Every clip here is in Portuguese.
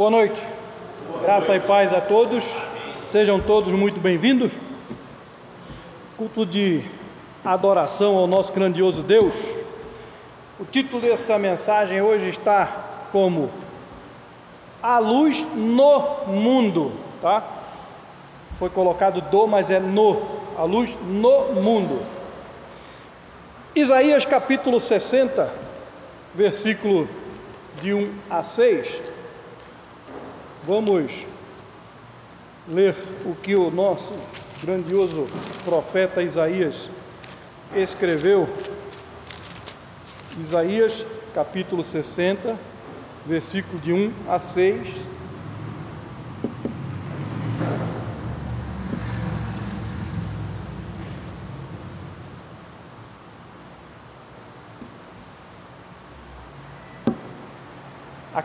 Boa noite. Graça e paz a todos. Sejam todos muito bem-vindos. Culto de adoração ao nosso grandioso Deus. O título dessa mensagem hoje está como A luz no mundo, tá? Foi colocado do, mas é no. A luz no mundo. Isaías capítulo 60, versículo de 1 a 6. Vamos ler o que o nosso grandioso profeta Isaías escreveu. Isaías capítulo 60, versículo de 1 a 6.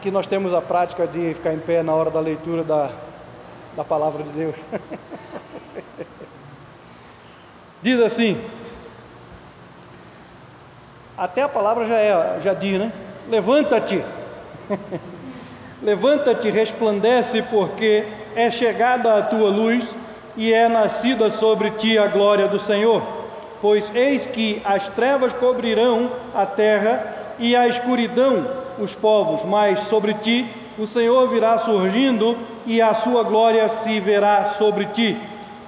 Aqui nós temos a prática de ficar em pé na hora da leitura da, da palavra de Deus. diz assim: até a palavra já, é, já diz, né? Levanta-te, levanta-te, resplandece, porque é chegada a tua luz e é nascida sobre ti a glória do Senhor. Pois eis que as trevas cobrirão a terra e a escuridão os povos, mas sobre ti o Senhor virá surgindo e a sua glória se verá sobre ti.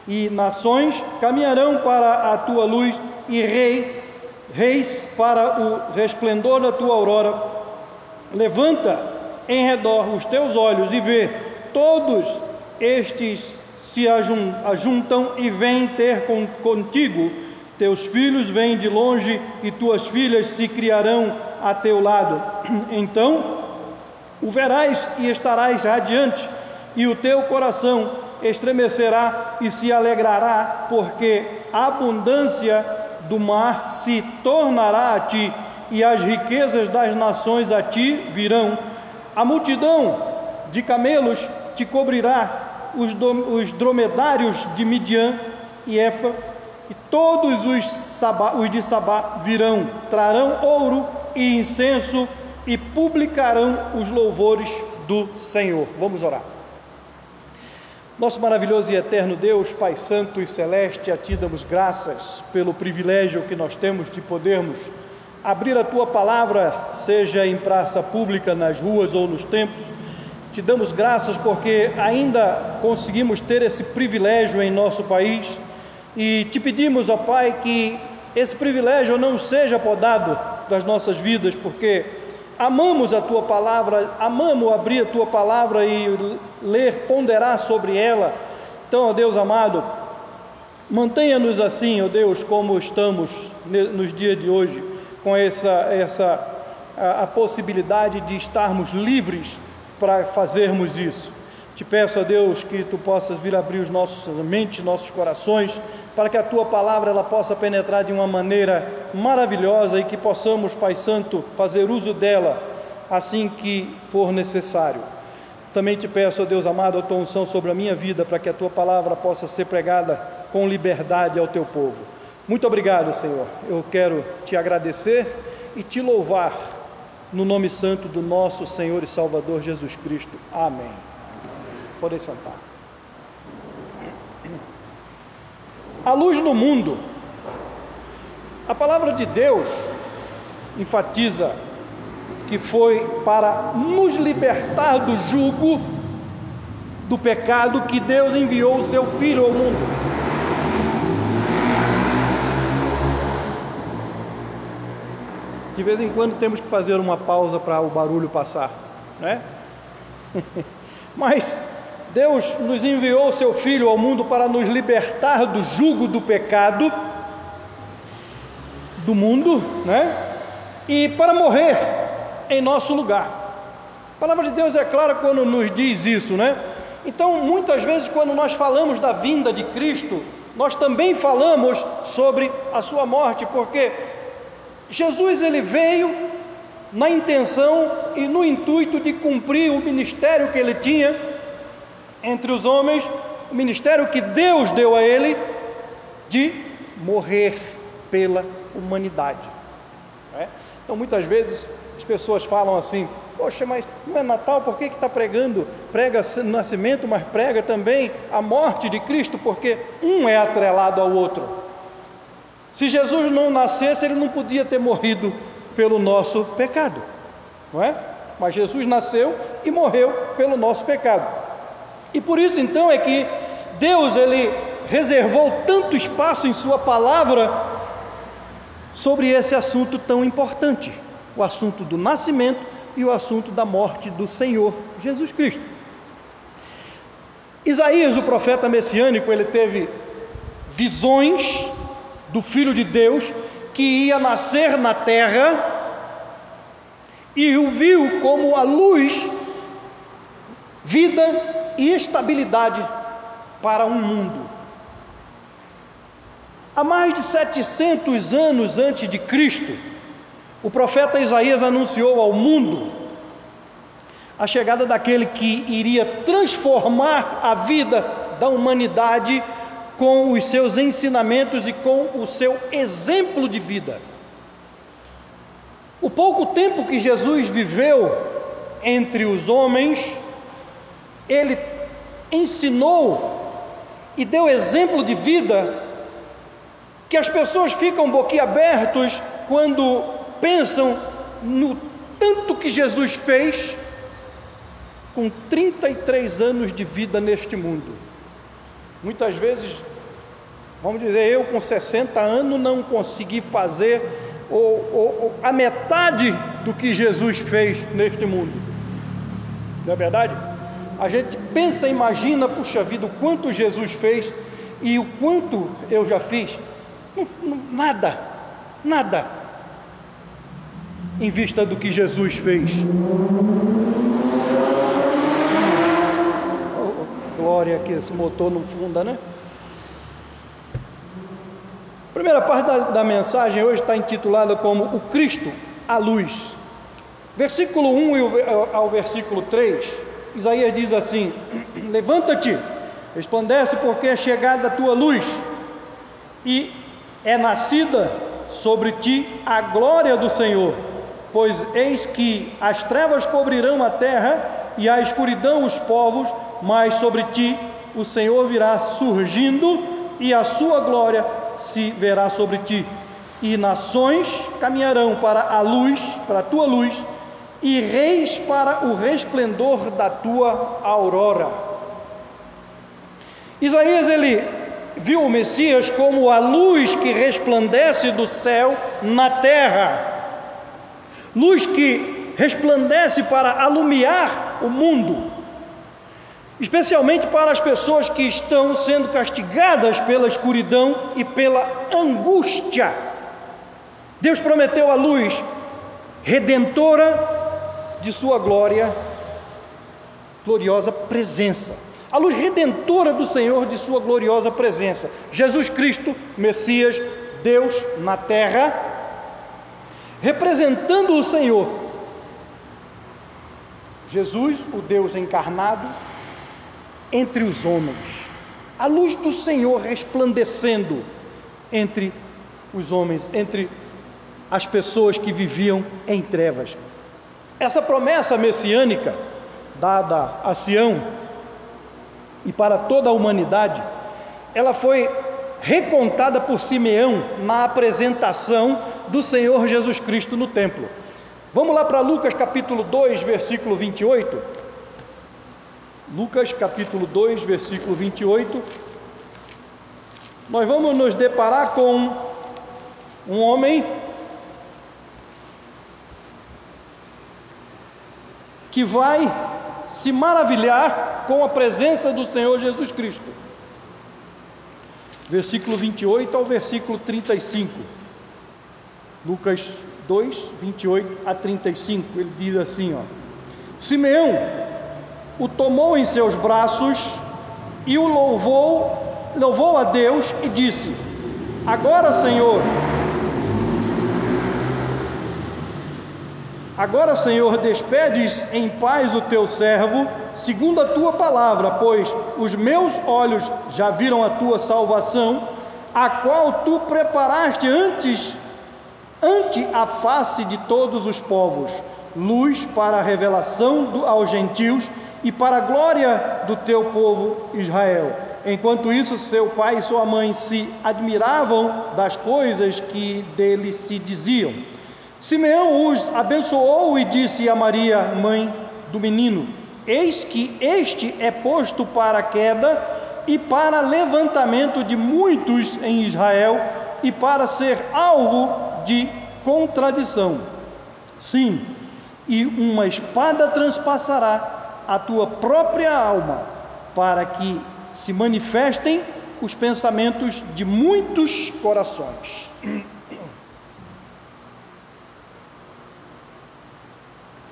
E nações caminharão para a tua luz e rei, reis para o resplendor da tua aurora. Levanta em redor os teus olhos e vê, todos estes se ajuntam e vêm ter contigo. Teus filhos vêm de longe e tuas filhas se criarão a teu lado. Então o verás e estarás radiante, e o teu coração estremecerá e se alegrará, porque a abundância do mar se tornará a ti, e as riquezas das nações a ti virão. A multidão de camelos te cobrirá, os, os dromedários de Midian e Efa, e todos os, sabá, os de Sabá virão, trarão ouro e incenso e publicarão os louvores do Senhor. Vamos orar. Nosso maravilhoso e eterno Deus, Pai Santo e Celeste, a Ti damos graças pelo privilégio que nós temos de podermos abrir a Tua palavra, seja em praça pública, nas ruas ou nos templos. Te damos graças porque ainda conseguimos ter esse privilégio em nosso país e te pedimos, ó Pai, que esse privilégio não seja podado das nossas vidas, porque amamos a tua palavra, amamos abrir a tua palavra e ler, ponderar sobre ela. Então, ó Deus amado, mantenha-nos assim, ó Deus, como estamos nos dias de hoje, com essa, essa a, a possibilidade de estarmos livres para fazermos isso. Te peço a Deus que tu possas vir abrir os nossos mentes, nossos corações, para que a tua palavra ela possa penetrar de uma maneira maravilhosa e que possamos, Pai Santo, fazer uso dela assim que for necessário. Também te peço, ó Deus amado, a tua unção sobre a minha vida, para que a tua palavra possa ser pregada com liberdade ao teu povo. Muito obrigado, Senhor. Eu quero te agradecer e te louvar no nome santo do nosso Senhor e Salvador Jesus Cristo. Amém. Podem sentar. A luz no mundo. A palavra de Deus enfatiza que foi para nos libertar do jugo do pecado que Deus enviou o seu Filho ao mundo. De vez em quando temos que fazer uma pausa para o barulho passar, né? Mas Deus nos enviou o seu Filho ao mundo para nos libertar do jugo do pecado do mundo, né? E para morrer em nosso lugar. A palavra de Deus é clara quando nos diz isso, né? Então, muitas vezes, quando nós falamos da vinda de Cristo, nós também falamos sobre a sua morte, porque Jesus ele veio na intenção e no intuito de cumprir o ministério que ele tinha entre os homens, o ministério que Deus deu a ele de morrer pela humanidade. É? Então, muitas vezes, as pessoas falam assim: Poxa, mas não é Natal, por que está pregando? Prega o nascimento, mas prega também a morte de Cristo, porque um é atrelado ao outro. Se Jesus não nascesse, ele não podia ter morrido pelo nosso pecado, não é? Mas Jesus nasceu e morreu pelo nosso pecado. E por isso então é que Deus ele reservou tanto espaço em sua palavra sobre esse assunto tão importante, o assunto do nascimento e o assunto da morte do Senhor Jesus Cristo. Isaías, o profeta messiânico, ele teve visões do Filho de Deus que ia nascer na terra e o viu como a luz, vida e estabilidade para um mundo. Há mais de 700 anos antes de Cristo, o profeta Isaías anunciou ao mundo a chegada daquele que iria transformar a vida da humanidade com os seus ensinamentos e com o seu exemplo de vida. O pouco tempo que Jesus viveu entre os homens, ele ensinou e deu exemplo de vida que as pessoas ficam boquiabertos quando pensam no tanto que Jesus fez com 33 anos de vida neste mundo. Muitas vezes, vamos dizer, eu com 60 anos não consegui fazer ou, ou, a metade do que Jesus fez neste mundo. Não é verdade? A gente pensa, imagina, puxa vida, o quanto Jesus fez e o quanto eu já fiz. Nada, nada, em vista do que Jesus fez. Oh, glória que esse motor não funda, né? A primeira parte da, da mensagem hoje está intitulada como O Cristo, a luz. Versículo 1 ao versículo 3, Isaías diz assim: Levanta-te, resplandece, porque é chegada a tua luz, e é nascida sobre ti a glória do Senhor, pois eis que as trevas cobrirão a terra e a escuridão os povos, mas sobre ti o Senhor virá surgindo e a sua glória se verá sobre ti. E nações caminharão para a luz, para a tua luz, e reis para o resplendor da tua aurora. Isaías ele viu o Messias como a luz que resplandece do céu na terra, luz que resplandece para alumiar o mundo, especialmente para as pessoas que estão sendo castigadas pela escuridão e pela angústia. Deus prometeu a luz redentora de Sua glória, gloriosa presença a luz redentora do Senhor de Sua gloriosa presença. Jesus Cristo, Messias, Deus na terra, representando o Senhor. Jesus, o Deus encarnado, entre os homens. A luz do Senhor resplandecendo entre os homens, entre as pessoas que viviam em trevas. Essa promessa messiânica dada a Sião e para toda a humanidade, ela foi recontada por Simeão na apresentação do Senhor Jesus Cristo no templo. Vamos lá para Lucas capítulo 2, versículo 28. Lucas capítulo 2, versículo 28. Nós vamos nos deparar com um homem que vai se maravilhar com a presença do Senhor Jesus Cristo. Versículo 28 ao versículo 35. Lucas 2, 28 a 35. Ele diz assim: ó, Simeão o tomou em seus braços e o louvou, louvou a Deus e disse: Agora, Senhor, Agora, Senhor, despedes em paz o teu servo, segundo a tua palavra, pois os meus olhos já viram a tua salvação, a qual tu preparaste antes ante a face de todos os povos, luz para a revelação do, aos gentios e para a glória do teu povo Israel. Enquanto isso, seu pai e sua mãe se admiravam das coisas que dele se diziam. Simeão os abençoou e disse a Maria, mãe do menino: Eis que este é posto para a queda e para levantamento de muitos em Israel e para ser alvo de contradição. Sim, e uma espada transpassará a tua própria alma, para que se manifestem os pensamentos de muitos corações.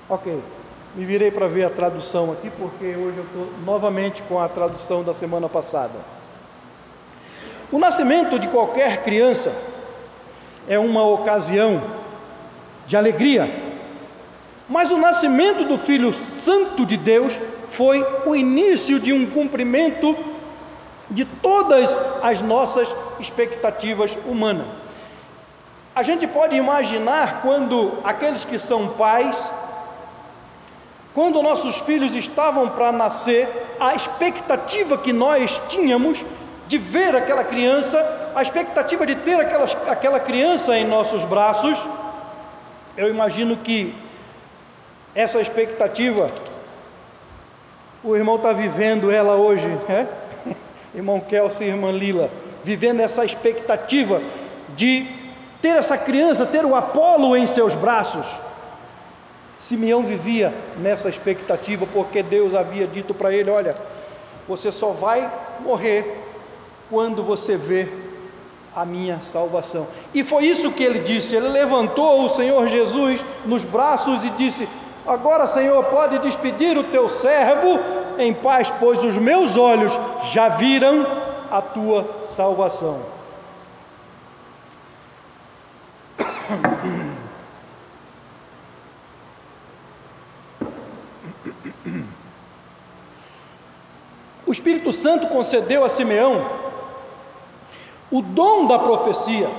Ok, me virei para ver a tradução aqui, porque hoje eu estou novamente com a tradução da semana passada. O nascimento de qualquer criança é uma ocasião de alegria, mas o nascimento do Filho Santo de Deus foi o início de um cumprimento de todas as nossas expectativas humanas. A gente pode imaginar quando aqueles que são pais quando nossos filhos estavam para nascer, a expectativa que nós tínhamos de ver aquela criança, a expectativa de ter aquela, aquela criança em nossos braços, eu imagino que essa expectativa, o irmão está vivendo ela hoje, né? irmão Kelsey e irmã Lila, vivendo essa expectativa de ter essa criança, ter o Apolo em seus braços. Simeão vivia nessa expectativa porque Deus havia dito para ele: Olha, você só vai morrer quando você vê a minha salvação. E foi isso que ele disse. Ele levantou o Senhor Jesus nos braços e disse: Agora, Senhor, pode despedir o teu servo em paz, pois os meus olhos já viram a tua salvação. O Espírito Santo concedeu a Simeão o dom da profecia,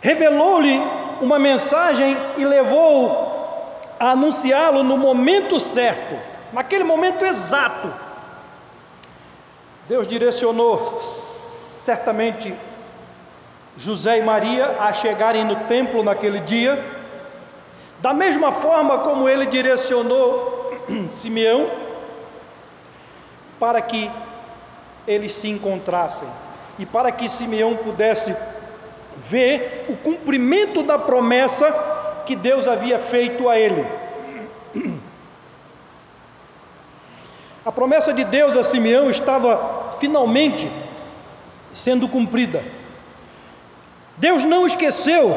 revelou-lhe uma mensagem e levou a anunciá-lo no momento certo, naquele momento exato. Deus direcionou certamente José e Maria a chegarem no templo naquele dia, da mesma forma como ele direcionou Simeão para que eles se encontrassem e para que Simeão pudesse ver o cumprimento da promessa que Deus havia feito a ele. A promessa de Deus a Simeão estava finalmente sendo cumprida. Deus não esqueceu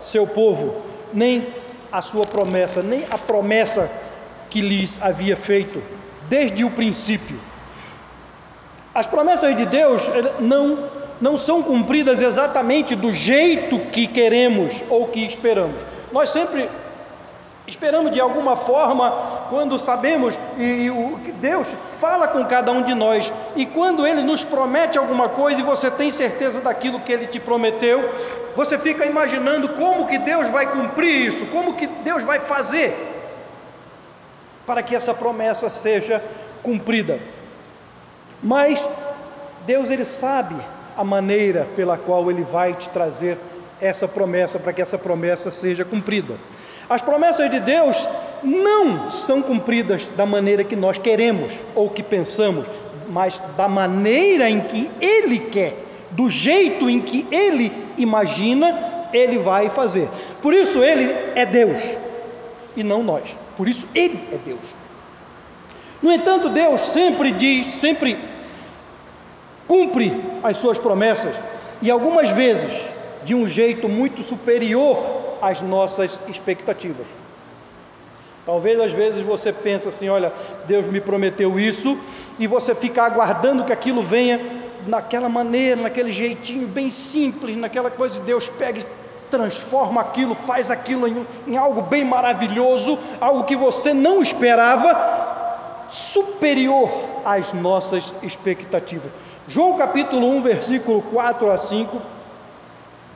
seu povo, nem a sua promessa, nem a promessa que lhes havia feito desde o princípio. As promessas de Deus não, não são cumpridas exatamente do jeito que queremos ou que esperamos. Nós sempre esperamos de alguma forma quando sabemos e, o Deus fala com cada um de nós e quando Ele nos promete alguma coisa e você tem certeza daquilo que Ele te prometeu, você fica imaginando como que Deus vai cumprir isso, como que Deus vai fazer para que essa promessa seja cumprida. Mas Deus ele sabe a maneira pela qual ele vai te trazer essa promessa para que essa promessa seja cumprida. As promessas de Deus não são cumpridas da maneira que nós queremos ou que pensamos, mas da maneira em que ele quer, do jeito em que ele imagina, ele vai fazer. Por isso ele é Deus e não nós. Por isso ele é Deus. No entanto, Deus sempre diz, sempre cumpre as suas promessas e algumas vezes de um jeito muito superior às nossas expectativas. Talvez às vezes você pense assim, olha, Deus me prometeu isso e você fica aguardando que aquilo venha naquela maneira, naquele jeitinho bem simples, naquela coisa, Deus pega e transforma aquilo, faz aquilo em, em algo bem maravilhoso, algo que você não esperava, superior às nossas expectativas. João capítulo 1, versículo 4 a 5,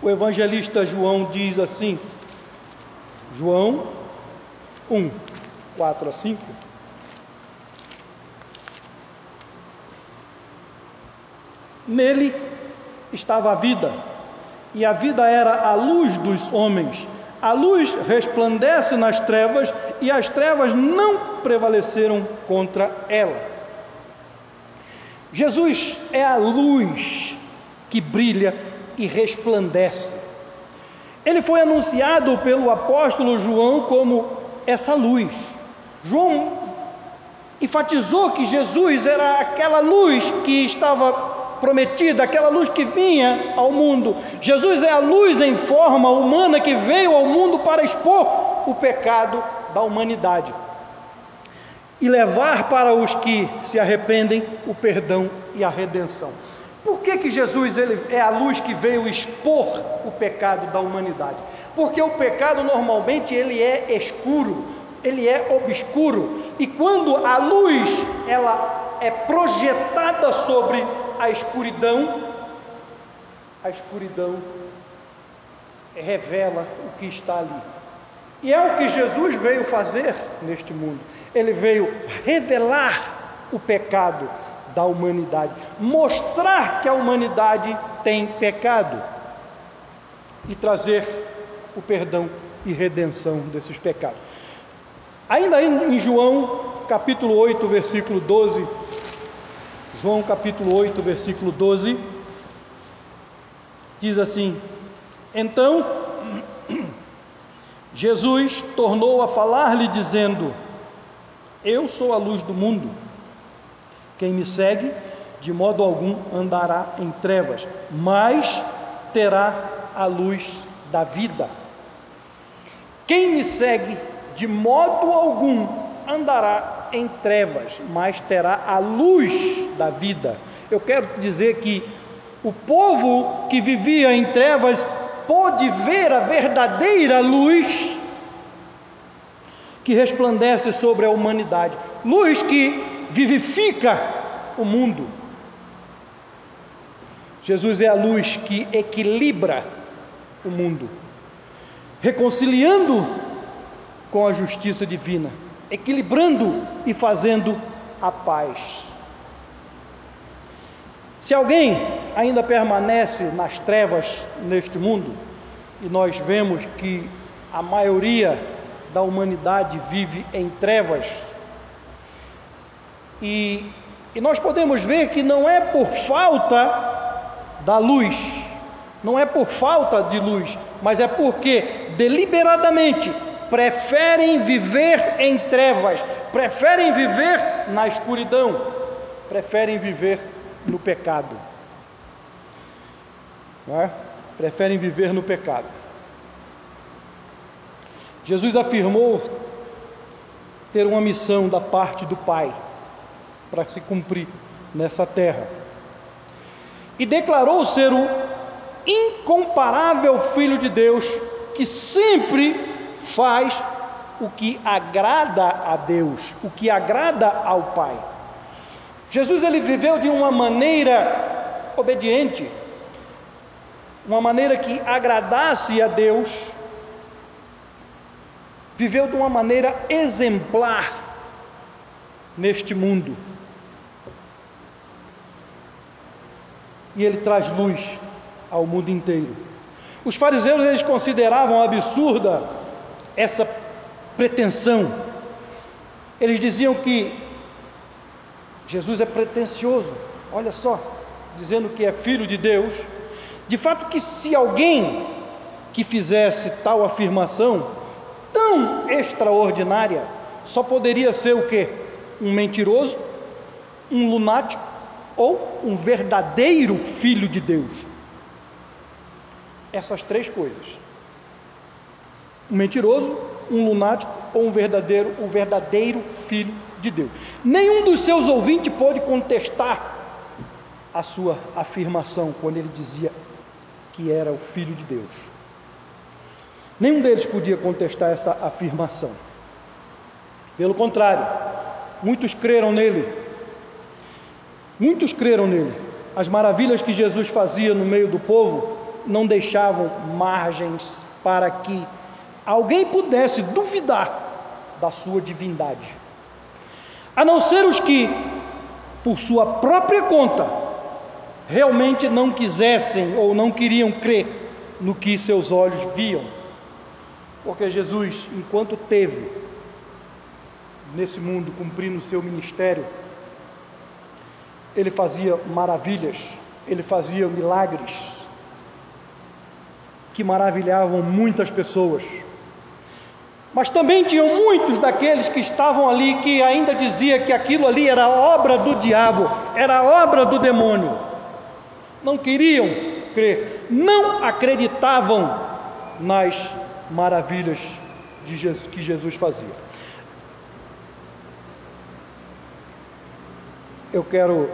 o evangelista João diz assim: João, 1, 4 a 5. Nele estava a vida, e a vida era a luz dos homens. A luz resplandece nas trevas, e as trevas não prevaleceram contra ela. Jesus é a luz que brilha e resplandece. Ele foi anunciado pelo apóstolo João como essa luz. João enfatizou que Jesus era aquela luz que estava prometida, aquela luz que vinha ao mundo. Jesus é a luz em forma humana que veio ao mundo para expor o pecado da humanidade e levar para os que se arrependem o perdão e a redenção. Por que, que Jesus ele é a luz que veio expor o pecado da humanidade? Porque o pecado normalmente ele é escuro, ele é obscuro, e quando a luz ela é projetada sobre a escuridão, a escuridão revela o que está ali. E é o que Jesus veio fazer neste mundo. Ele veio revelar o pecado da humanidade, mostrar que a humanidade tem pecado e trazer o perdão e redenção desses pecados. Ainda em João capítulo 8, versículo 12, João capítulo 8, versículo 12, diz assim: Então Jesus tornou a falar-lhe, dizendo: Eu sou a luz do mundo. Quem me segue, de modo algum andará em trevas, mas terá a luz da vida. Quem me segue, de modo algum andará em trevas, mas terá a luz da vida. Eu quero dizer que o povo que vivia em trevas pôde ver a verdadeira luz que resplandece sobre a humanidade, luz que vivifica o mundo. Jesus é a luz que equilibra o mundo, reconciliando com a justiça divina equilibrando e fazendo a paz. Se alguém ainda permanece nas trevas neste mundo, e nós vemos que a maioria da humanidade vive em trevas, e, e nós podemos ver que não é por falta da luz, não é por falta de luz, mas é porque deliberadamente preferem viver em trevas, preferem viver na escuridão, preferem viver no pecado. É? Preferem viver no pecado. Jesus afirmou ter uma missão da parte do Pai para se cumprir nessa terra. E declarou ser o incomparável Filho de Deus que sempre faz o que agrada a Deus, o que agrada ao Pai. Jesus ele viveu de uma maneira obediente, uma maneira que agradasse a Deus, viveu de uma maneira exemplar neste mundo. E ele traz luz ao mundo inteiro. Os fariseus eles consideravam absurda essa pretensão. Eles diziam que Jesus é pretensioso, olha só, dizendo que é filho de Deus. De fato, que se alguém que fizesse tal afirmação tão extraordinária, só poderia ser o que? Um mentiroso, um lunático ou um verdadeiro filho de Deus. Essas três coisas um mentiroso, um lunático ou um verdadeiro, o verdadeiro filho de Deus. Nenhum dos seus ouvintes pôde contestar a sua afirmação quando ele dizia que era o filho de Deus. Nenhum deles podia contestar essa afirmação. Pelo contrário, muitos creram nele. Muitos creram nele. As maravilhas que Jesus fazia no meio do povo não deixavam margens para que alguém pudesse duvidar da sua divindade. A não ser os que, por sua própria conta, realmente não quisessem ou não queriam crer no que seus olhos viam. Porque Jesus, enquanto teve nesse mundo cumprindo o seu ministério, ele fazia maravilhas, ele fazia milagres que maravilhavam muitas pessoas. Mas também tinham muitos daqueles que estavam ali que ainda dizia que aquilo ali era obra do diabo, era obra do demônio. Não queriam crer, não acreditavam nas maravilhas Jesus, que Jesus fazia. Eu quero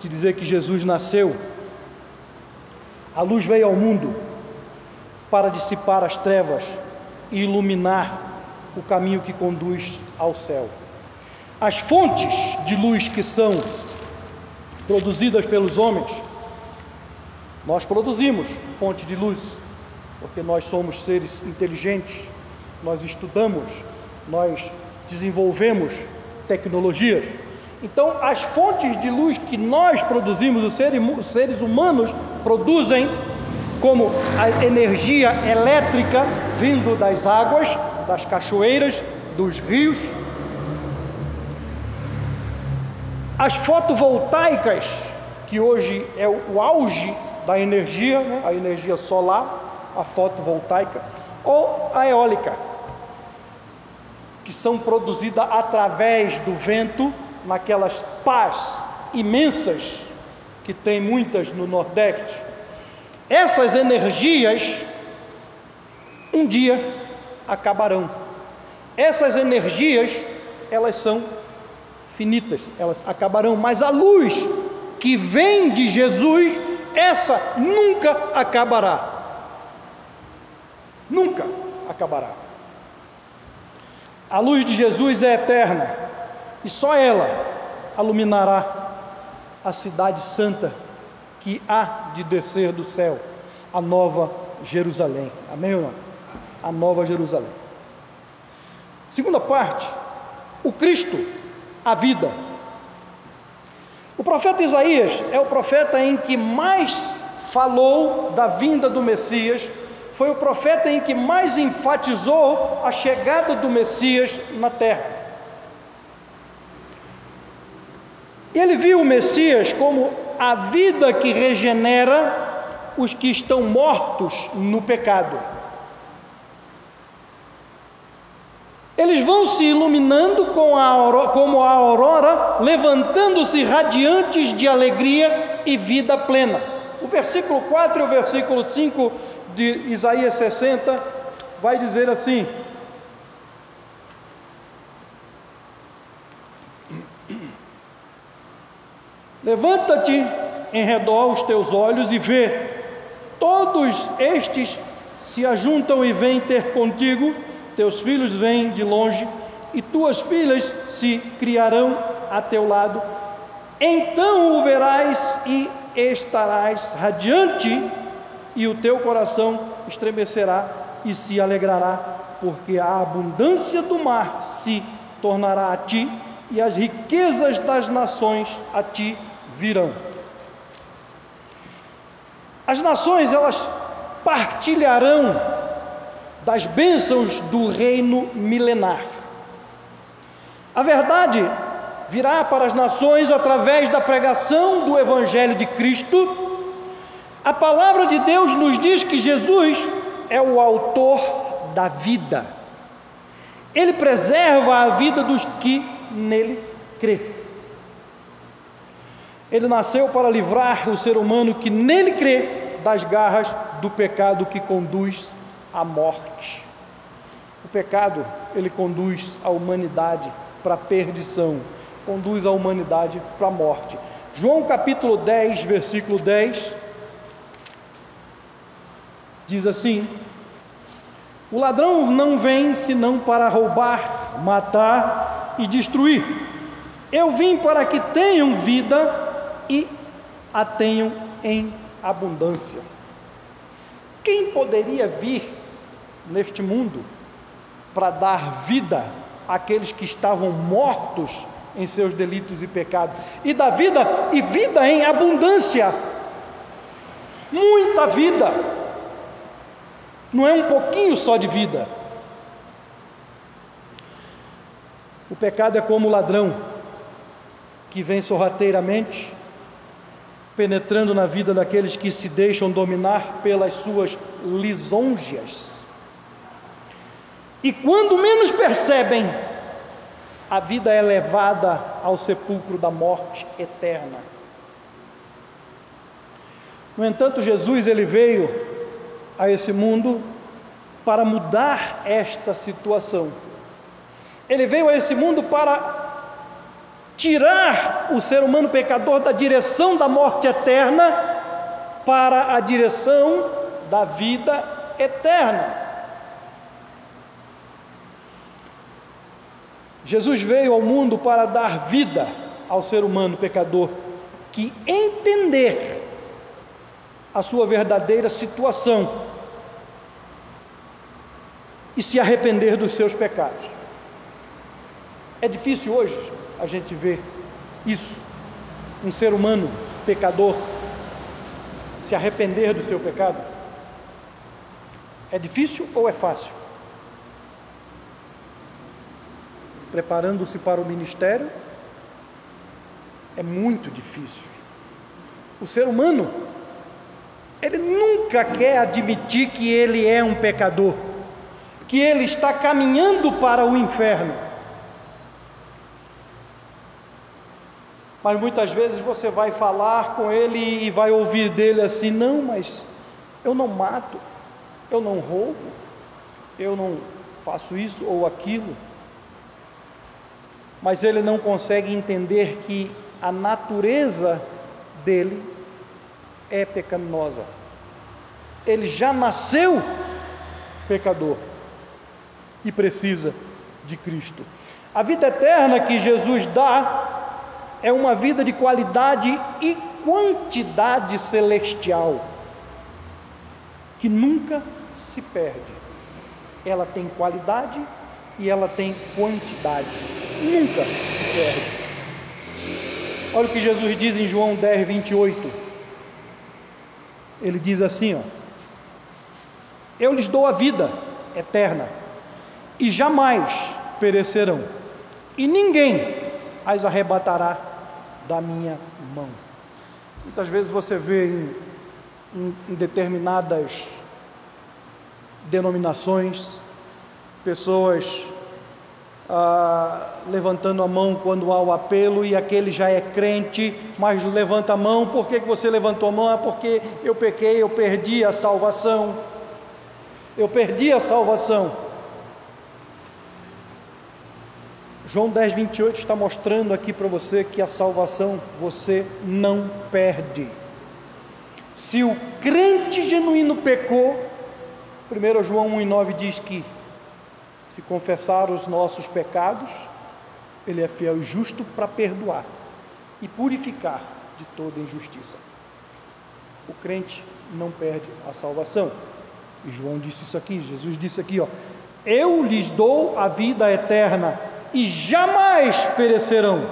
te dizer que Jesus nasceu, a luz veio ao mundo para dissipar as trevas e iluminar o caminho que conduz ao céu. As fontes de luz que são produzidas pelos homens, nós produzimos fonte de luz, porque nós somos seres inteligentes, nós estudamos, nós desenvolvemos tecnologias. Então, as fontes de luz que nós produzimos, os seres humanos produzem, como a energia elétrica vindo das águas, das cachoeiras, dos rios, as fotovoltaicas, que hoje é o auge da energia, né? a energia solar, a fotovoltaica, ou a eólica, que são produzidas através do vento, naquelas pás imensas que tem muitas no Nordeste. Essas energias um dia acabarão. Essas energias, elas são finitas, elas acabarão, mas a luz que vem de Jesus, essa nunca acabará. Nunca acabará. A luz de Jesus é eterna e só ela iluminará a cidade santa que há de descer do céu, a nova Jerusalém. Amém ou não? a Nova Jerusalém. Segunda parte, o Cristo, a vida. O profeta Isaías é o profeta em que mais falou da vinda do Messias, foi o profeta em que mais enfatizou a chegada do Messias na terra. Ele viu o Messias como a vida que regenera os que estão mortos no pecado. Eles vão se iluminando com a aurora, como a aurora, levantando-se radiantes de alegria e vida plena. O versículo 4 e o versículo 5 de Isaías 60 vai dizer assim: Levanta-te em redor os teus olhos e vê, todos estes se ajuntam e vêm ter contigo. Teus filhos vêm de longe, e tuas filhas se criarão a teu lado. Então o verás e estarás radiante, e o teu coração estremecerá e se alegrará, porque a abundância do mar se tornará a ti, e as riquezas das nações a ti virão. As nações elas partilharão das bênçãos do reino milenar. A verdade virá para as nações através da pregação do Evangelho de Cristo. A palavra de Deus nos diz que Jesus é o autor da vida. Ele preserva a vida dos que nele crê. Ele nasceu para livrar o ser humano que nele crê das garras do pecado que conduz a morte. O pecado, ele conduz a humanidade para a perdição, conduz a humanidade para a morte. João capítulo 10, versículo 10 diz assim: O ladrão não vem senão para roubar, matar e destruir. Eu vim para que tenham vida e a tenham em abundância. Quem poderia vir neste mundo para dar vida àqueles que estavam mortos em seus delitos e pecados, e da vida, e vida em abundância, muita vida, não é um pouquinho só de vida. O pecado é como o ladrão que vem sorrateiramente, penetrando na vida daqueles que se deixam dominar pelas suas lisonjas. E quando menos percebem, a vida é levada ao sepulcro da morte eterna. No entanto, Jesus ele veio a esse mundo para mudar esta situação. Ele veio a esse mundo para tirar o ser humano pecador da direção da morte eterna para a direção da vida eterna. Jesus veio ao mundo para dar vida ao ser humano pecador que entender a sua verdadeira situação e se arrepender dos seus pecados. É difícil hoje a gente ver isso, um ser humano pecador se arrepender do seu pecado. É difícil ou é fácil? preparando-se para o ministério, é muito difícil. O ser humano, ele nunca quer admitir que ele é um pecador, que ele está caminhando para o inferno. Mas muitas vezes você vai falar com ele e vai ouvir dele assim: não, mas eu não mato, eu não roubo, eu não faço isso ou aquilo mas ele não consegue entender que a natureza dele é pecaminosa. Ele já nasceu pecador e precisa de Cristo. A vida eterna que Jesus dá é uma vida de qualidade e quantidade celestial, que nunca se perde. Ela tem qualidade e ela tem quantidade. Nunca se perde. Olha o que Jesus diz em João 10, 28. Ele diz assim: ó, Eu lhes dou a vida eterna, e jamais perecerão, e ninguém as arrebatará da minha mão. Muitas vezes você vê em, em, em determinadas denominações pessoas ah, levantando a mão quando há o apelo e aquele já é crente, mas levanta a mão, por que, que você levantou a mão? Ah, porque eu pequei, eu perdi a salvação. Eu perdi a salvação. João 10, 28 está mostrando aqui para você que a salvação você não perde. Se o crente genuíno pecou, 1 João 1 e 9 diz que se confessar os nossos pecados, Ele é fiel e justo para perdoar e purificar de toda injustiça. O crente não perde a salvação. E João disse isso aqui, Jesus disse aqui, ó: Eu lhes dou a vida eterna e jamais perecerão,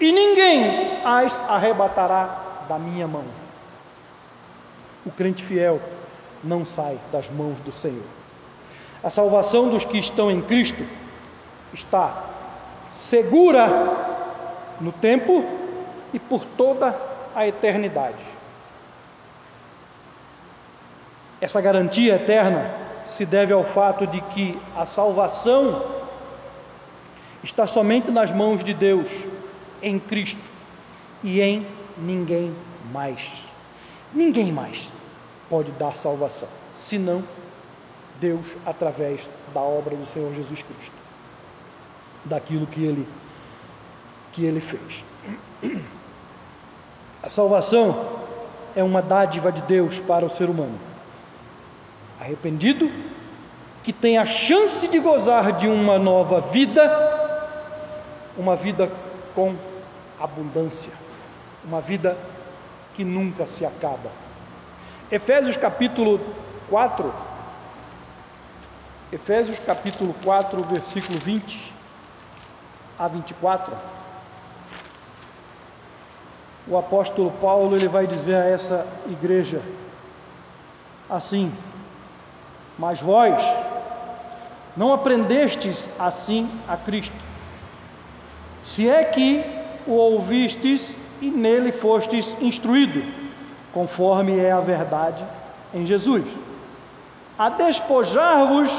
e ninguém as arrebatará da minha mão. O crente fiel não sai das mãos do Senhor. A salvação dos que estão em Cristo está segura no tempo e por toda a eternidade. Essa garantia eterna se deve ao fato de que a salvação está somente nas mãos de Deus, em Cristo e em ninguém mais. Ninguém mais pode dar salvação, senão Deus através da obra do Senhor Jesus Cristo, daquilo que ele que ele fez. A salvação é uma dádiva de Deus para o ser humano. Arrependido, que tem a chance de gozar de uma nova vida, uma vida com abundância, uma vida que nunca se acaba. Efésios capítulo 4, Efésios capítulo 4, versículo 20. a 24, o apóstolo Paulo ele vai dizer a essa igreja assim: Mas vós não aprendestes assim a Cristo, se é que o ouvistes e nele fostes instruído, conforme é a verdade em Jesus, a despojar-vos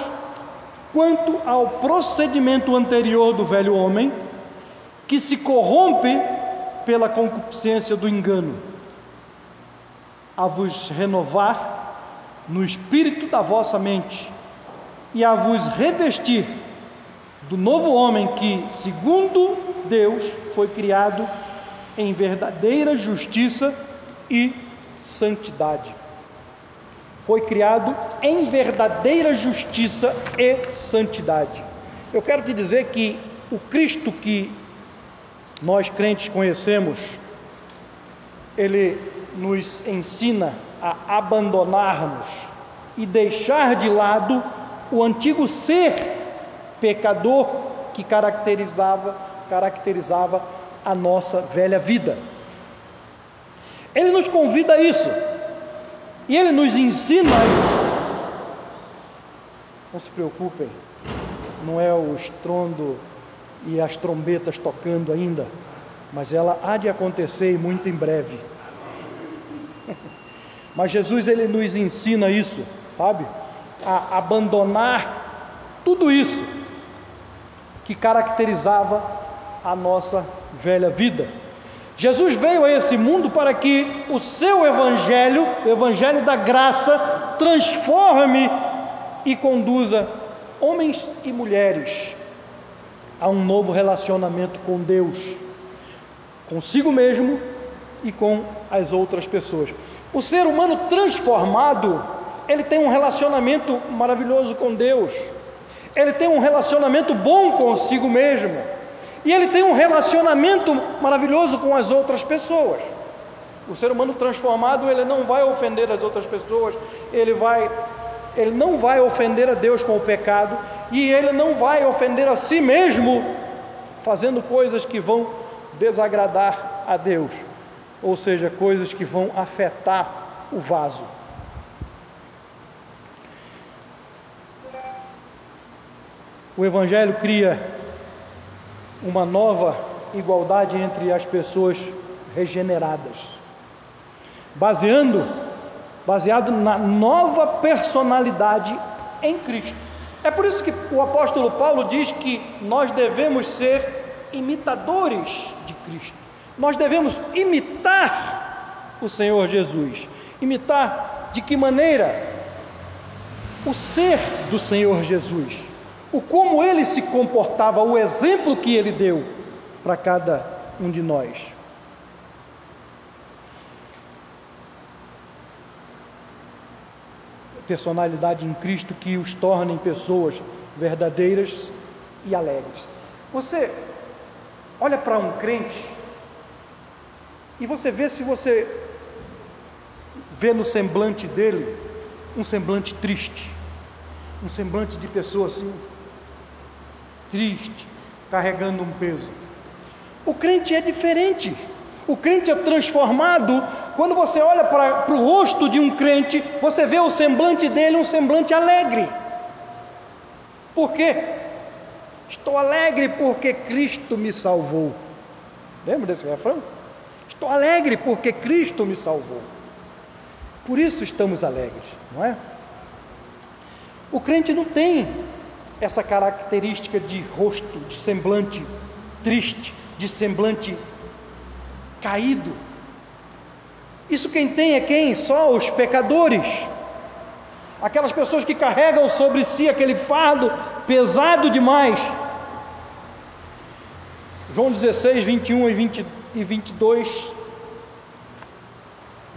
quanto ao procedimento anterior do velho homem, que se corrompe pela concupiscência do engano, a vos renovar no espírito da vossa mente e a vos revestir do novo homem que, segundo Deus, foi criado em verdadeira justiça e santidade. Foi criado em verdadeira justiça e santidade. Eu quero te dizer que o Cristo que nós crentes conhecemos, ele nos ensina a abandonarmos e deixar de lado o antigo ser pecador que caracterizava caracterizava a nossa velha vida. Ele nos convida a isso. E ele nos ensina isso. Não se preocupem, não é o estrondo e as trombetas tocando ainda, mas ela há de acontecer e muito em breve. Mas Jesus ele nos ensina isso, sabe? A abandonar tudo isso que caracterizava a nossa velha vida. Jesus veio a esse mundo para que o seu evangelho, o evangelho da graça, transforme e conduza homens e mulheres a um novo relacionamento com Deus, consigo mesmo e com as outras pessoas. O ser humano transformado, ele tem um relacionamento maravilhoso com Deus, ele tem um relacionamento bom consigo mesmo, e ele tem um relacionamento maravilhoso com as outras pessoas. O ser humano transformado, ele não vai ofender as outras pessoas, ele vai ele não vai ofender a Deus com o pecado e ele não vai ofender a si mesmo fazendo coisas que vão desagradar a Deus, ou seja, coisas que vão afetar o vaso. O Evangelho cria uma nova igualdade entre as pessoas regeneradas, baseando baseado na nova personalidade em Cristo. É por isso que o apóstolo Paulo diz que nós devemos ser imitadores de Cristo. Nós devemos imitar o Senhor Jesus. Imitar de que maneira? O ser do Senhor Jesus. O como ele se comportava, o exemplo que ele deu para cada um de nós. personalidade em Cristo que os tornem pessoas verdadeiras e alegres. Você olha para um crente e você vê se você vê no semblante dele um semblante triste, um semblante de pessoa assim, triste, carregando um peso. O crente é diferente. O crente é transformado. Quando você olha para, o rosto de um crente, você vê o semblante dele um semblante alegre. Por quê? Estou alegre porque Cristo me salvou. Lembra desse refrão? Estou alegre porque Cristo me salvou. Por isso estamos alegres, não é? O crente não tem essa característica de rosto, de semblante triste, de semblante caído. Isso quem tem é quem? Só os pecadores. Aquelas pessoas que carregam sobre si aquele fardo pesado demais. João 16, 21 e, 20, e 22.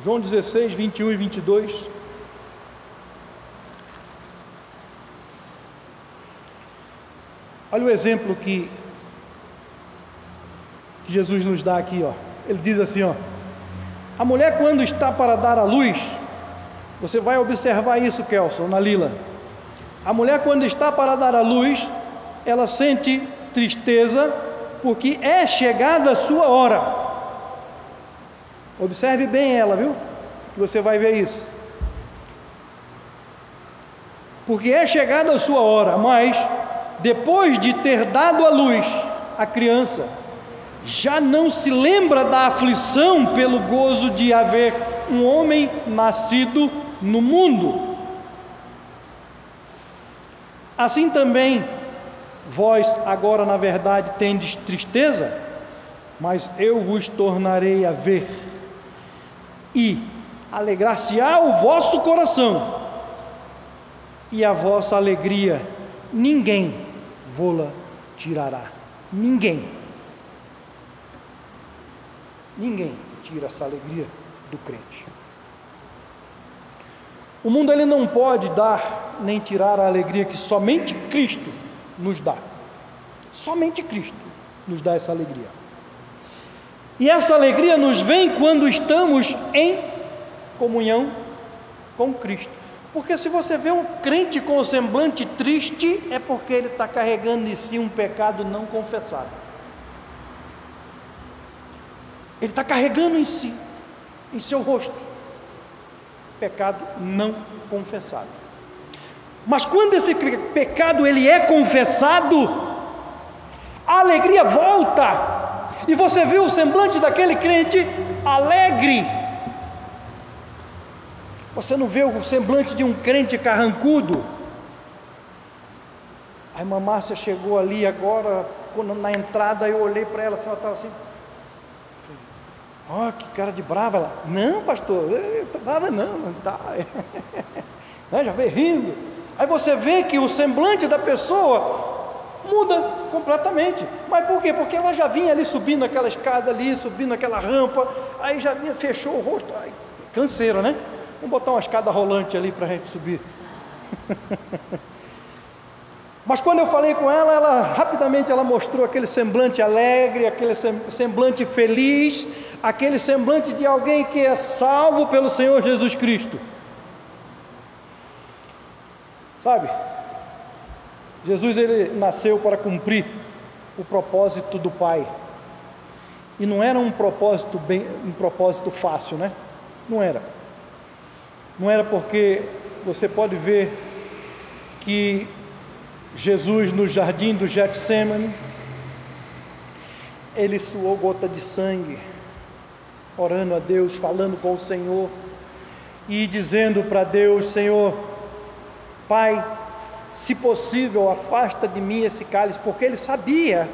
João 16, 21 e 22. Olha o exemplo que Jesus nos dá aqui, ó. Ele diz assim, ó: A mulher quando está para dar à luz, você vai observar isso, Kelson, na Lila. A mulher quando está para dar à luz, ela sente tristeza porque é chegada a sua hora. Observe bem ela, viu? Que você vai ver isso. Porque é chegada a sua hora, mas depois de ter dado a luz a criança, já não se lembra da aflição pelo gozo de haver um homem nascido no mundo. Assim também, vós agora na verdade tendes tristeza, mas eu vos tornarei a ver, e alegrar-se-á o vosso coração, e a vossa alegria ninguém vô-la tirará. Ninguém. Ninguém tira essa alegria do crente. O mundo ele não pode dar nem tirar a alegria que somente Cristo nos dá. Somente Cristo nos dá essa alegria. E essa alegria nos vem quando estamos em comunhão com Cristo. Porque se você vê um crente com o semblante triste, é porque ele está carregando em si um pecado não confessado. Ele está carregando em si, em seu rosto, pecado não confessado. Mas quando esse pecado ele é confessado, a alegria volta. E você vê o semblante daquele crente alegre. Você não vê o semblante de um crente carrancudo. A irmã Márcia chegou ali agora, quando na entrada eu olhei para ela, assim, ela estava assim. Ó, oh, que cara de brava. Ela, não, pastor, brava não, não tá. né, já veio rindo. Aí você vê que o semblante da pessoa muda completamente. Mas por quê? Porque ela já vinha ali subindo aquela escada ali, subindo aquela rampa, aí já vinha, fechou o rosto. Ai, canseiro, né? Vamos botar uma escada rolante ali para a gente subir. Mas quando eu falei com ela, ela rapidamente ela mostrou aquele semblante alegre, aquele semblante feliz, aquele semblante de alguém que é salvo pelo Senhor Jesus Cristo. Sabe? Jesus ele nasceu para cumprir o propósito do Pai. E não era um propósito bem, um propósito fácil, né? Não era. Não era porque você pode ver que Jesus no jardim do Getsemane, ele suou gota de sangue, orando a Deus, falando com o Senhor e dizendo para Deus: Senhor, Pai, se possível, afasta de mim esse cálice, porque ele sabia,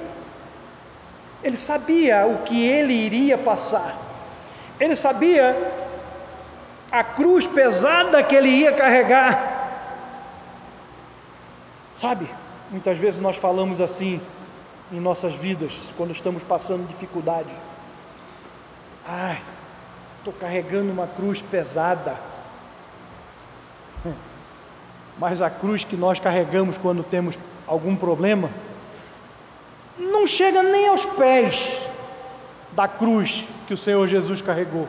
ele sabia o que ele iria passar, ele sabia a cruz pesada que ele ia carregar, Sabe, muitas vezes nós falamos assim em nossas vidas, quando estamos passando dificuldade. Ai, estou carregando uma cruz pesada. Mas a cruz que nós carregamos quando temos algum problema, não chega nem aos pés da cruz que o Senhor Jesus carregou.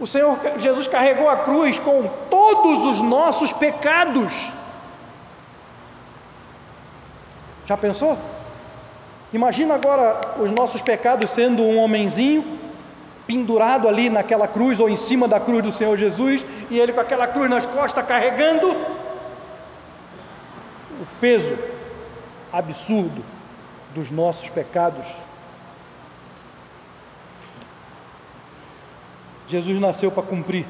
O Senhor Jesus carregou a cruz com todos os nossos pecados. Já pensou? Imagina agora os nossos pecados sendo um homenzinho pendurado ali naquela cruz ou em cima da cruz do Senhor Jesus e ele com aquela cruz nas costas carregando o peso absurdo dos nossos pecados. Jesus nasceu para cumprir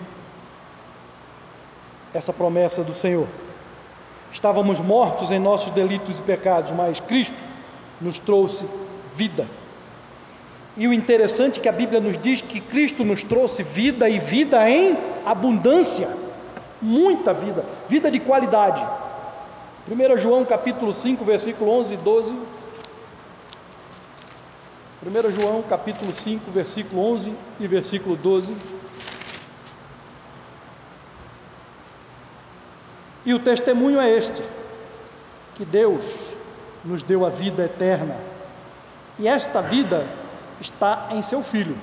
essa promessa do Senhor. Estávamos mortos em nossos delitos e pecados, mas Cristo nos trouxe vida. E o interessante é que a Bíblia nos diz que Cristo nos trouxe vida e vida em abundância, muita vida, vida de qualidade. 1 João capítulo 5, versículo 11 e 12. 1 João capítulo 5, versículo 11 e versículo 12. E o testemunho é este: que Deus nos deu a vida eterna. E esta vida está em seu Filho.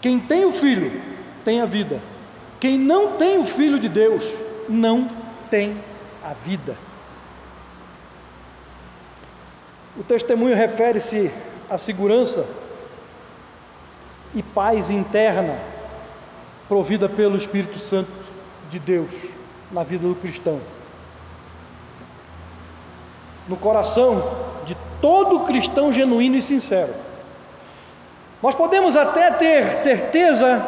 Quem tem o Filho tem a vida. Quem não tem o Filho de Deus não tem a vida. O testemunho refere-se a segurança e paz interna provida pelo Espírito Santo de Deus na vida do cristão. No coração de todo cristão genuíno e sincero. Nós podemos até ter certeza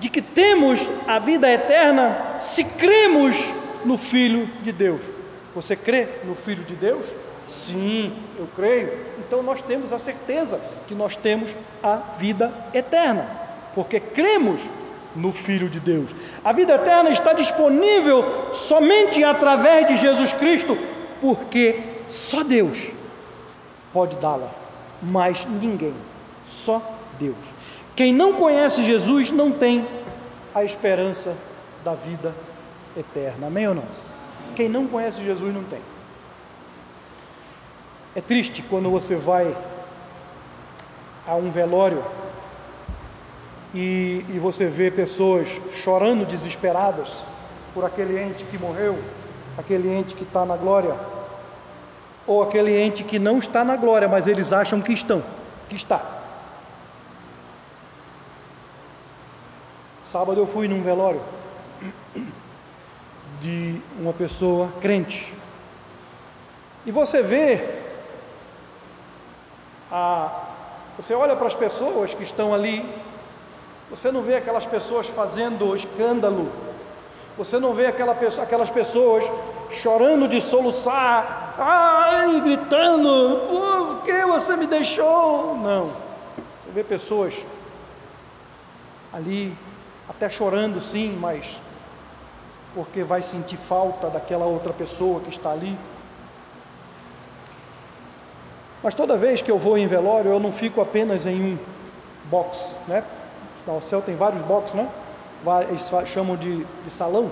de que temos a vida eterna se cremos no Filho de Deus. Você crê no Filho de Deus? Sim, eu creio. Então nós temos a certeza que nós temos a vida eterna, porque cremos no Filho de Deus. A vida eterna está disponível somente através de Jesus Cristo, porque só Deus pode dá-la, mas ninguém, só Deus. Quem não conhece Jesus não tem a esperança da vida eterna. Amém ou não? Quem não conhece Jesus não tem. É triste quando você vai a um velório e, e você vê pessoas chorando desesperadas por aquele ente que morreu, aquele ente que está na glória, ou aquele ente que não está na glória, mas eles acham que estão, que está. Sábado eu fui num velório de uma pessoa crente. E você vê a, você olha para as pessoas que estão ali, você não vê aquelas pessoas fazendo escândalo, você não vê aquela pessoa, aquelas pessoas chorando de soluçar, ai, gritando, por que você me deixou? Não, você vê pessoas ali, até chorando sim, mas porque vai sentir falta daquela outra pessoa que está ali. Mas toda vez que eu vou em velório, eu não fico apenas em um box, né? O céu tem vários boxes, né? Eles chamam de, de salão.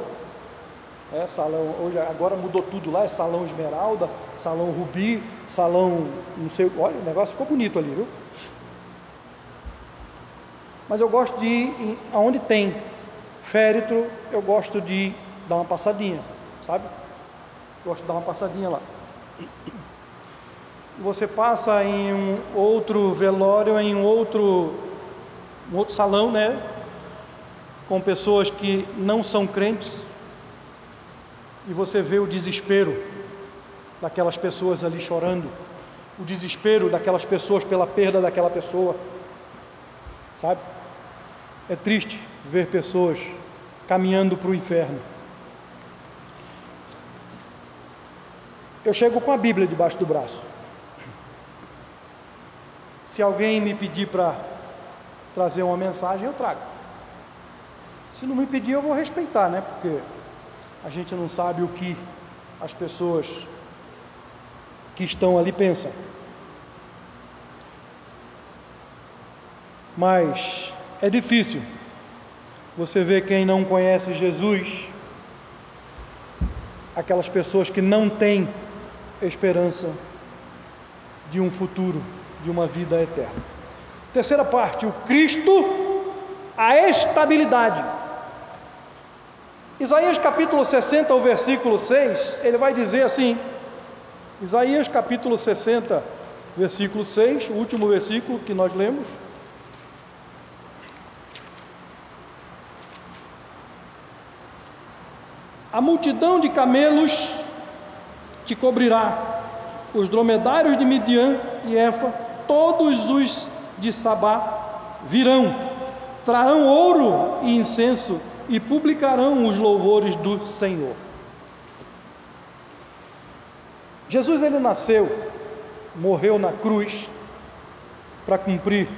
É, salão, hoje, agora mudou tudo lá, é salão esmeralda, salão rubi, salão, não sei, olha, o negócio ficou bonito ali, viu? Mas eu gosto de ir aonde tem féretro, eu gosto de dar uma passadinha, sabe? Gosto de dar uma passadinha lá você passa em um outro velório, em um outro, um outro salão, né? Com pessoas que não são crentes, e você vê o desespero daquelas pessoas ali chorando, o desespero daquelas pessoas pela perda daquela pessoa, sabe? É triste ver pessoas caminhando para o inferno. Eu chego com a Bíblia debaixo do braço. Se alguém me pedir para trazer uma mensagem, eu trago. Se não me pedir, eu vou respeitar, né? Porque a gente não sabe o que as pessoas que estão ali pensam. Mas é difícil você ver quem não conhece Jesus, aquelas pessoas que não têm esperança de um futuro de uma vida eterna. Terceira parte, o Cristo, a estabilidade. Isaías capítulo 60, o versículo 6, ele vai dizer assim: Isaías capítulo 60, versículo 6, o último versículo que nós lemos. A multidão de camelos te cobrirá, os dromedários de Midian e Efa todos os de Sabá virão, trarão ouro e incenso e publicarão os louvores do Senhor. Jesus ele nasceu, morreu na cruz para cumprir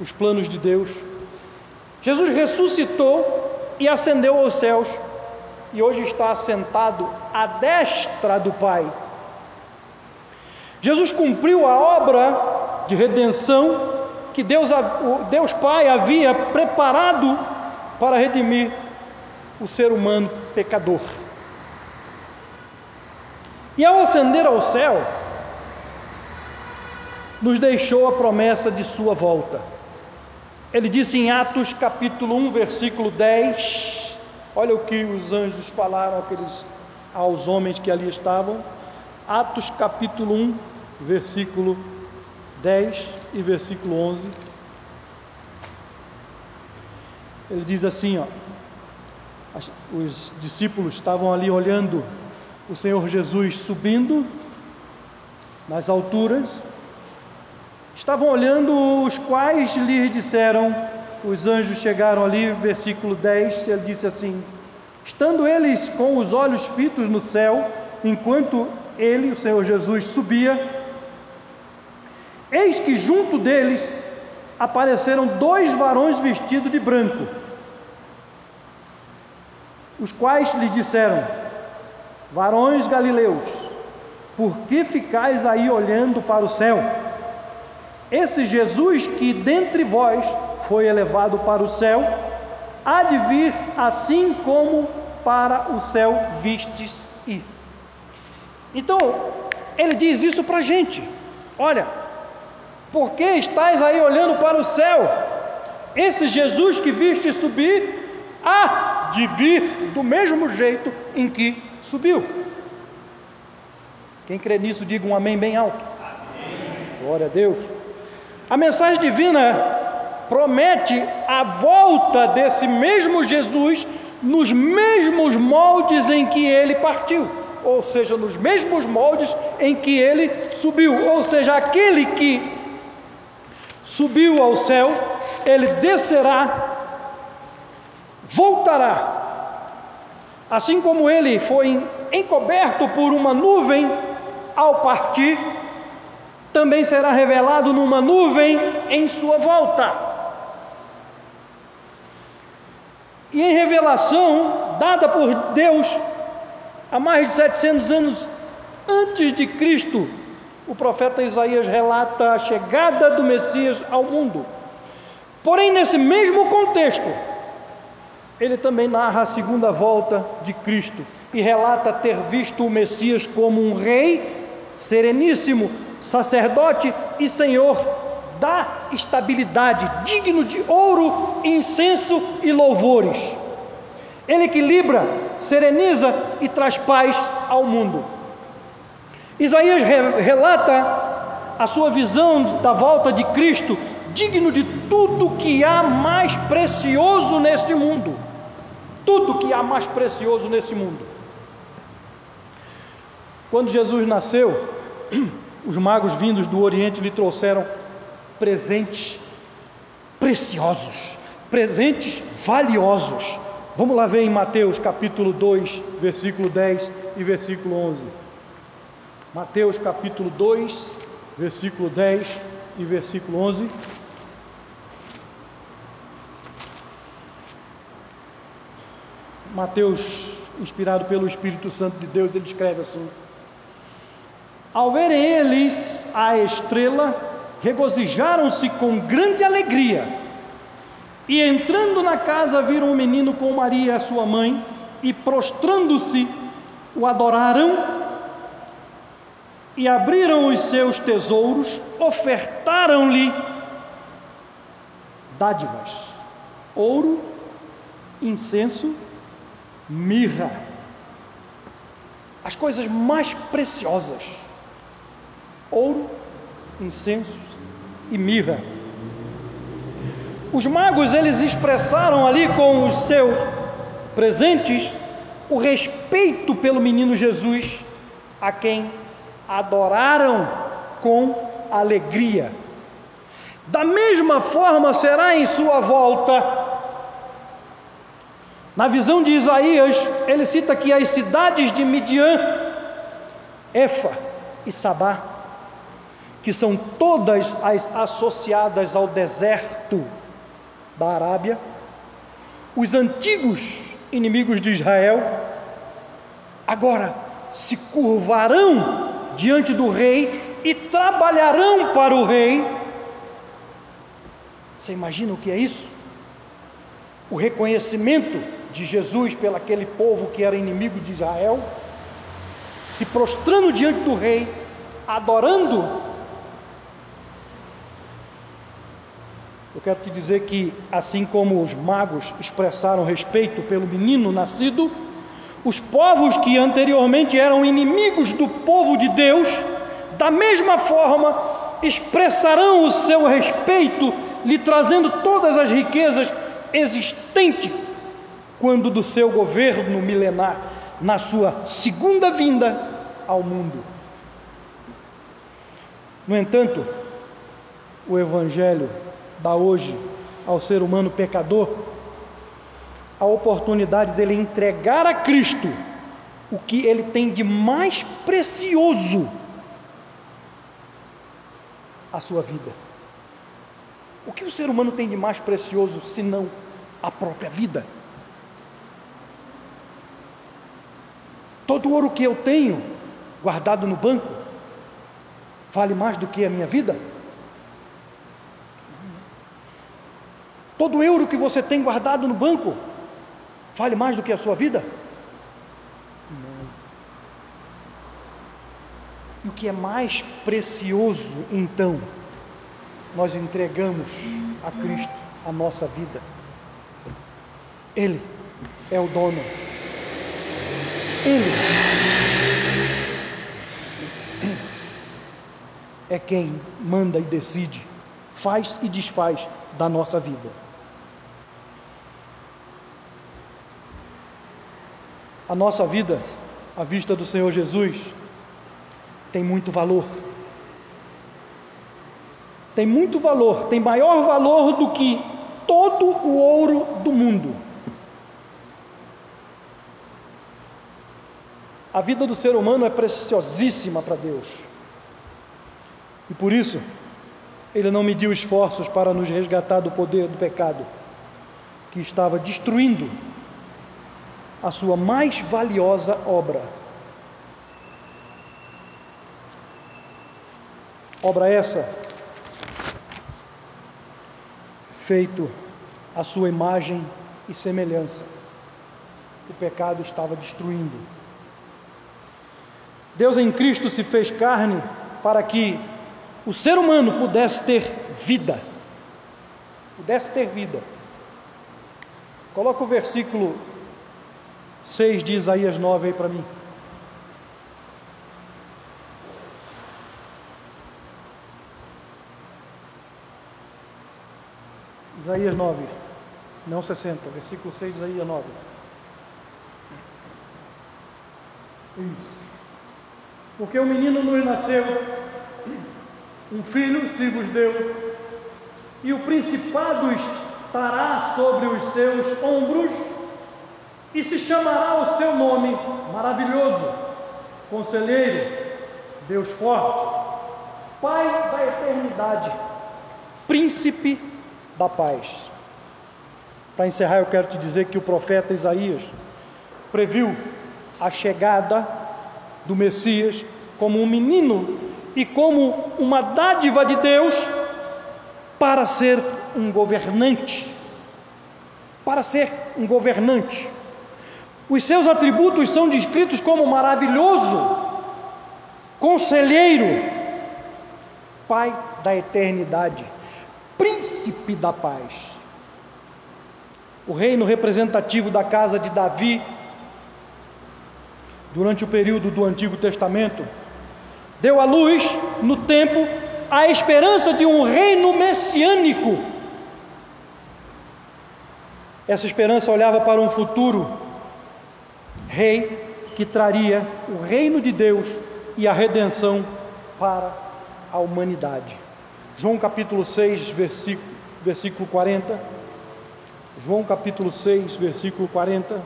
os planos de Deus. Jesus ressuscitou e ascendeu aos céus e hoje está assentado à destra do Pai. Jesus cumpriu a obra de redenção que Deus, Deus Pai havia preparado para redimir o ser humano pecador. E ao ascender ao céu, nos deixou a promessa de sua volta. Ele disse em Atos capítulo 1, versículo 10, olha o que os anjos falaram àqueles, aos homens que ali estavam. Atos capítulo 1, versículo 10. 10 e versículo 11. Ele diz assim, ó: Os discípulos estavam ali olhando o Senhor Jesus subindo nas alturas, estavam olhando os quais lhe disseram, os anjos chegaram ali, versículo 10, ele disse assim: Estando eles com os olhos fitos no céu, enquanto ele, o Senhor Jesus, subia, eis que junto deles apareceram dois varões vestidos de branco, os quais lhe disseram: Varões galileus, por que ficais aí olhando para o céu? Esse Jesus que dentre vós foi elevado para o céu, há de vir assim como para o céu vistes ir. Então, ele diz isso para a gente: olha, por que estáis aí olhando para o céu? Esse Jesus que viste subir, há de vir do mesmo jeito em que subiu. Quem crê nisso, diga um amém bem alto. Amém. Glória a Deus. A mensagem divina promete a volta desse mesmo Jesus nos mesmos moldes em que ele partiu, ou seja, nos mesmos moldes em que ele subiu, ou seja, aquele que subiu ao céu, ele descerá, voltará Assim como ele foi encoberto por uma nuvem ao partir, também será revelado numa nuvem em sua volta. E em revelação dada por Deus há mais de 700 anos antes de Cristo, o profeta Isaías relata a chegada do Messias ao mundo. Porém, nesse mesmo contexto, ele também narra a segunda volta de Cristo e relata ter visto o Messias como um rei sereníssimo, sacerdote e senhor da estabilidade, digno de ouro, incenso e louvores. Ele equilibra, sereniza e traz paz ao mundo. Isaías relata a sua visão da volta de Cristo, digno de tudo que há mais precioso neste mundo tudo que há mais precioso nesse mundo. Quando Jesus nasceu, os magos vindos do Oriente lhe trouxeram presentes preciosos, presentes valiosos. Vamos lá ver em Mateus capítulo 2, versículo 10 e versículo 11. Mateus capítulo 2, versículo 10 e versículo 11. Mateus, inspirado pelo Espírito Santo de Deus, ele escreve assim: Ao verem eles a estrela, regozijaram-se com grande alegria. E entrando na casa, viram o menino com Maria, sua mãe, e prostrando-se, o adoraram. E abriram os seus tesouros, ofertaram-lhe dádivas, ouro, incenso mirra, as coisas mais preciosas: ouro, incenso e mirra. Os magos eles expressaram ali com os seus presentes o respeito pelo menino Jesus, a quem adoraram com alegria. Da mesma forma será em sua volta na visão de Isaías, ele cita que as cidades de Midian, Efa e Sabá, que são todas as associadas ao deserto da Arábia, os antigos inimigos de Israel, agora se curvarão diante do rei e trabalharão para o rei. Você imagina o que é isso? O reconhecimento de Jesus pelaquele povo que era inimigo de Israel, se prostrando diante do rei, adorando. Eu quero te dizer que, assim como os magos expressaram respeito pelo menino nascido, os povos que anteriormente eram inimigos do povo de Deus, da mesma forma expressarão o seu respeito, lhe trazendo todas as riquezas existentes, quando do seu governo milenar, na sua segunda vinda ao mundo. No entanto, o Evangelho dá hoje ao ser humano pecador a oportunidade dele entregar a Cristo o que ele tem de mais precioso a sua vida. O que o ser humano tem de mais precioso senão a própria vida? Todo o ouro que eu tenho guardado no banco vale mais do que a minha vida? Todo euro que você tem guardado no banco vale mais do que a sua vida? Não. E o que é mais precioso, então, nós entregamos a Cristo a nossa vida. Ele é o dono. Ele é quem manda e decide, faz e desfaz da nossa vida. A nossa vida, à vista do Senhor Jesus, tem muito valor. Tem muito valor, tem maior valor do que todo o ouro do mundo. A vida do ser humano é preciosíssima para Deus. E por isso, Ele não mediu esforços para nos resgatar do poder do pecado, que estava destruindo a sua mais valiosa obra. Obra essa, feito a sua imagem e semelhança. O pecado estava destruindo. Deus em Cristo se fez carne para que o ser humano pudesse ter vida. Pudesse ter vida. Coloca o versículo 6 de Isaías 9 aí para mim. Isaías 9, não 60, versículo 6 de Isaías 9. Isso. Porque o menino nos nasceu, um filho se vos deu, e o principado estará sobre os seus ombros e se chamará o seu nome maravilhoso, conselheiro, Deus forte, Pai da eternidade, príncipe da paz. Para encerrar, eu quero te dizer que o profeta Isaías previu a chegada do Messias como um menino e como uma dádiva de Deus para ser um governante. Para ser um governante. Os seus atributos são descritos como maravilhoso, conselheiro, Pai da eternidade, príncipe da paz. O reino representativo da casa de Davi, durante o período do Antigo Testamento, deu à luz, no tempo, a esperança de um reino messiânico. Essa esperança olhava para um futuro rei que traria o reino de Deus e a redenção para a humanidade. João capítulo 6, versículo, versículo 40. João capítulo 6, versículo 40.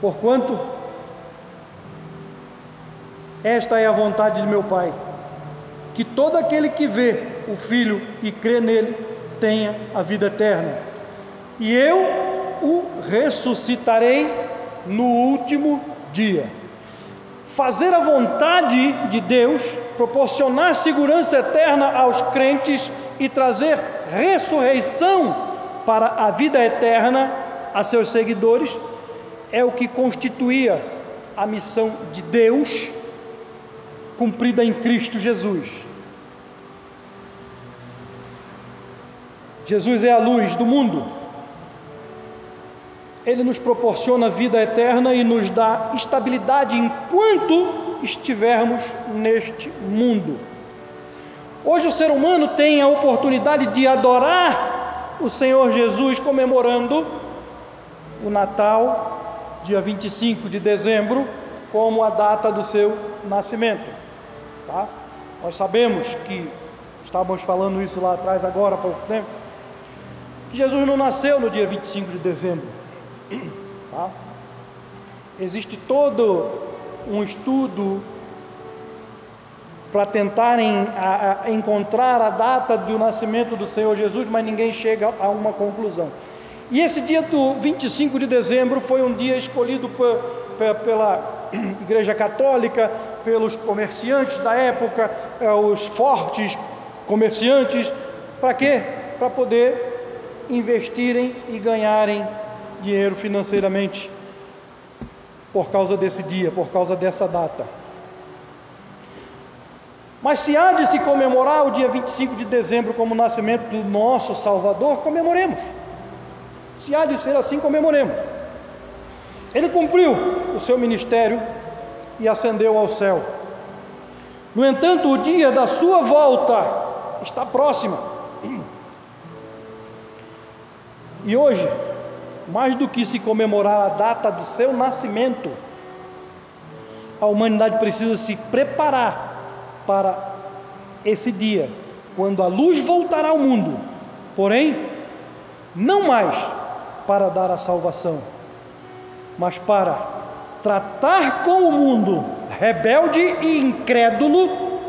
Porquanto esta é a vontade de meu Pai, que todo aquele que vê o Filho e crê nele tenha a vida eterna. E eu o ressuscitarei no último dia. Fazer a vontade de Deus, proporcionar segurança eterna aos crentes e trazer ressurreição para a vida eterna a seus seguidores, é o que constituía a missão de Deus cumprida em Cristo Jesus. Jesus é a luz do mundo. Ele nos proporciona vida eterna e nos dá estabilidade enquanto estivermos neste mundo. Hoje o ser humano tem a oportunidade de adorar o Senhor Jesus comemorando o Natal, dia 25 de dezembro, como a data do seu nascimento. Tá? Nós sabemos que, estávamos falando isso lá atrás, agora há pouco tempo, Jesus não nasceu no dia 25 de dezembro. Tá? Existe todo um estudo para tentarem a, a encontrar a data do nascimento do Senhor Jesus, mas ninguém chega a uma conclusão. E esse dia do 25 de dezembro foi um dia escolhido por, pela Igreja Católica, pelos comerciantes da época, eh, os fortes comerciantes, para quê? Para poder investirem e ganharem dinheiro financeiramente por causa desse dia, por causa dessa data. Mas se há de se comemorar o dia 25 de dezembro como o nascimento do nosso Salvador, comemoremos. Se há de ser assim, comemoremos. Ele cumpriu o seu ministério e ascendeu ao céu. No entanto, o dia da sua volta está próximo. E hoje, mais do que se comemorar a data do seu nascimento, a humanidade precisa se preparar para esse dia, quando a luz voltará ao mundo, porém, não mais para dar a salvação, mas para tratar com o mundo rebelde e incrédulo,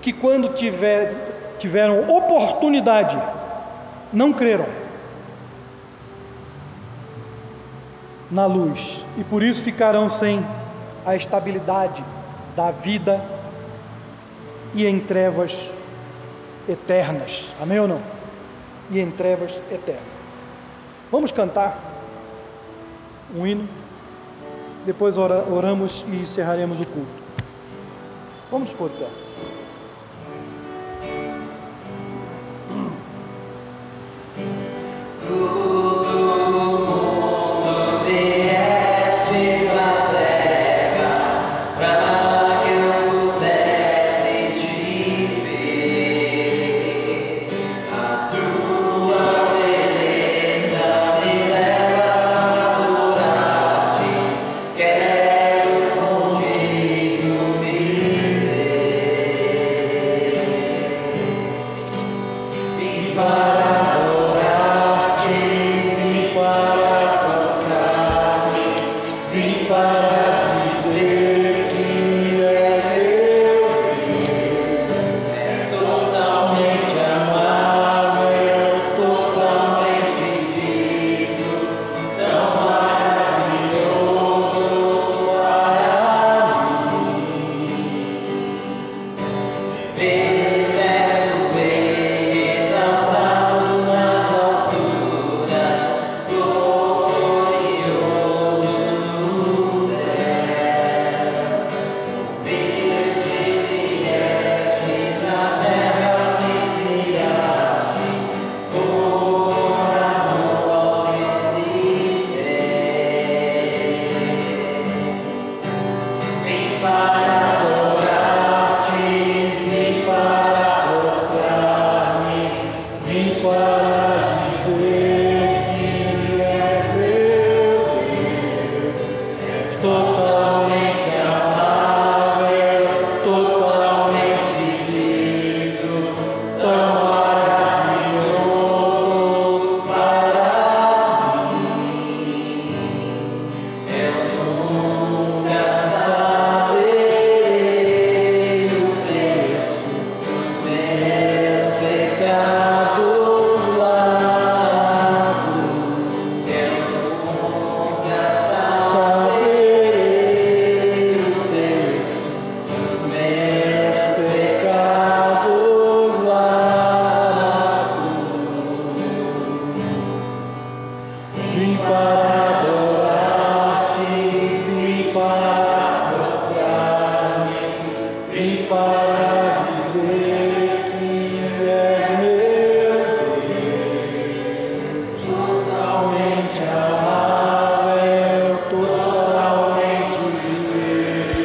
que quando tiver, tiveram oportunidade, não creram na luz e por isso ficarão sem a estabilidade da vida e em trevas eternas. Amém ou não? E em trevas eternas. Vamos cantar um hino, depois oramos e encerraremos o culto. Vamos por pé.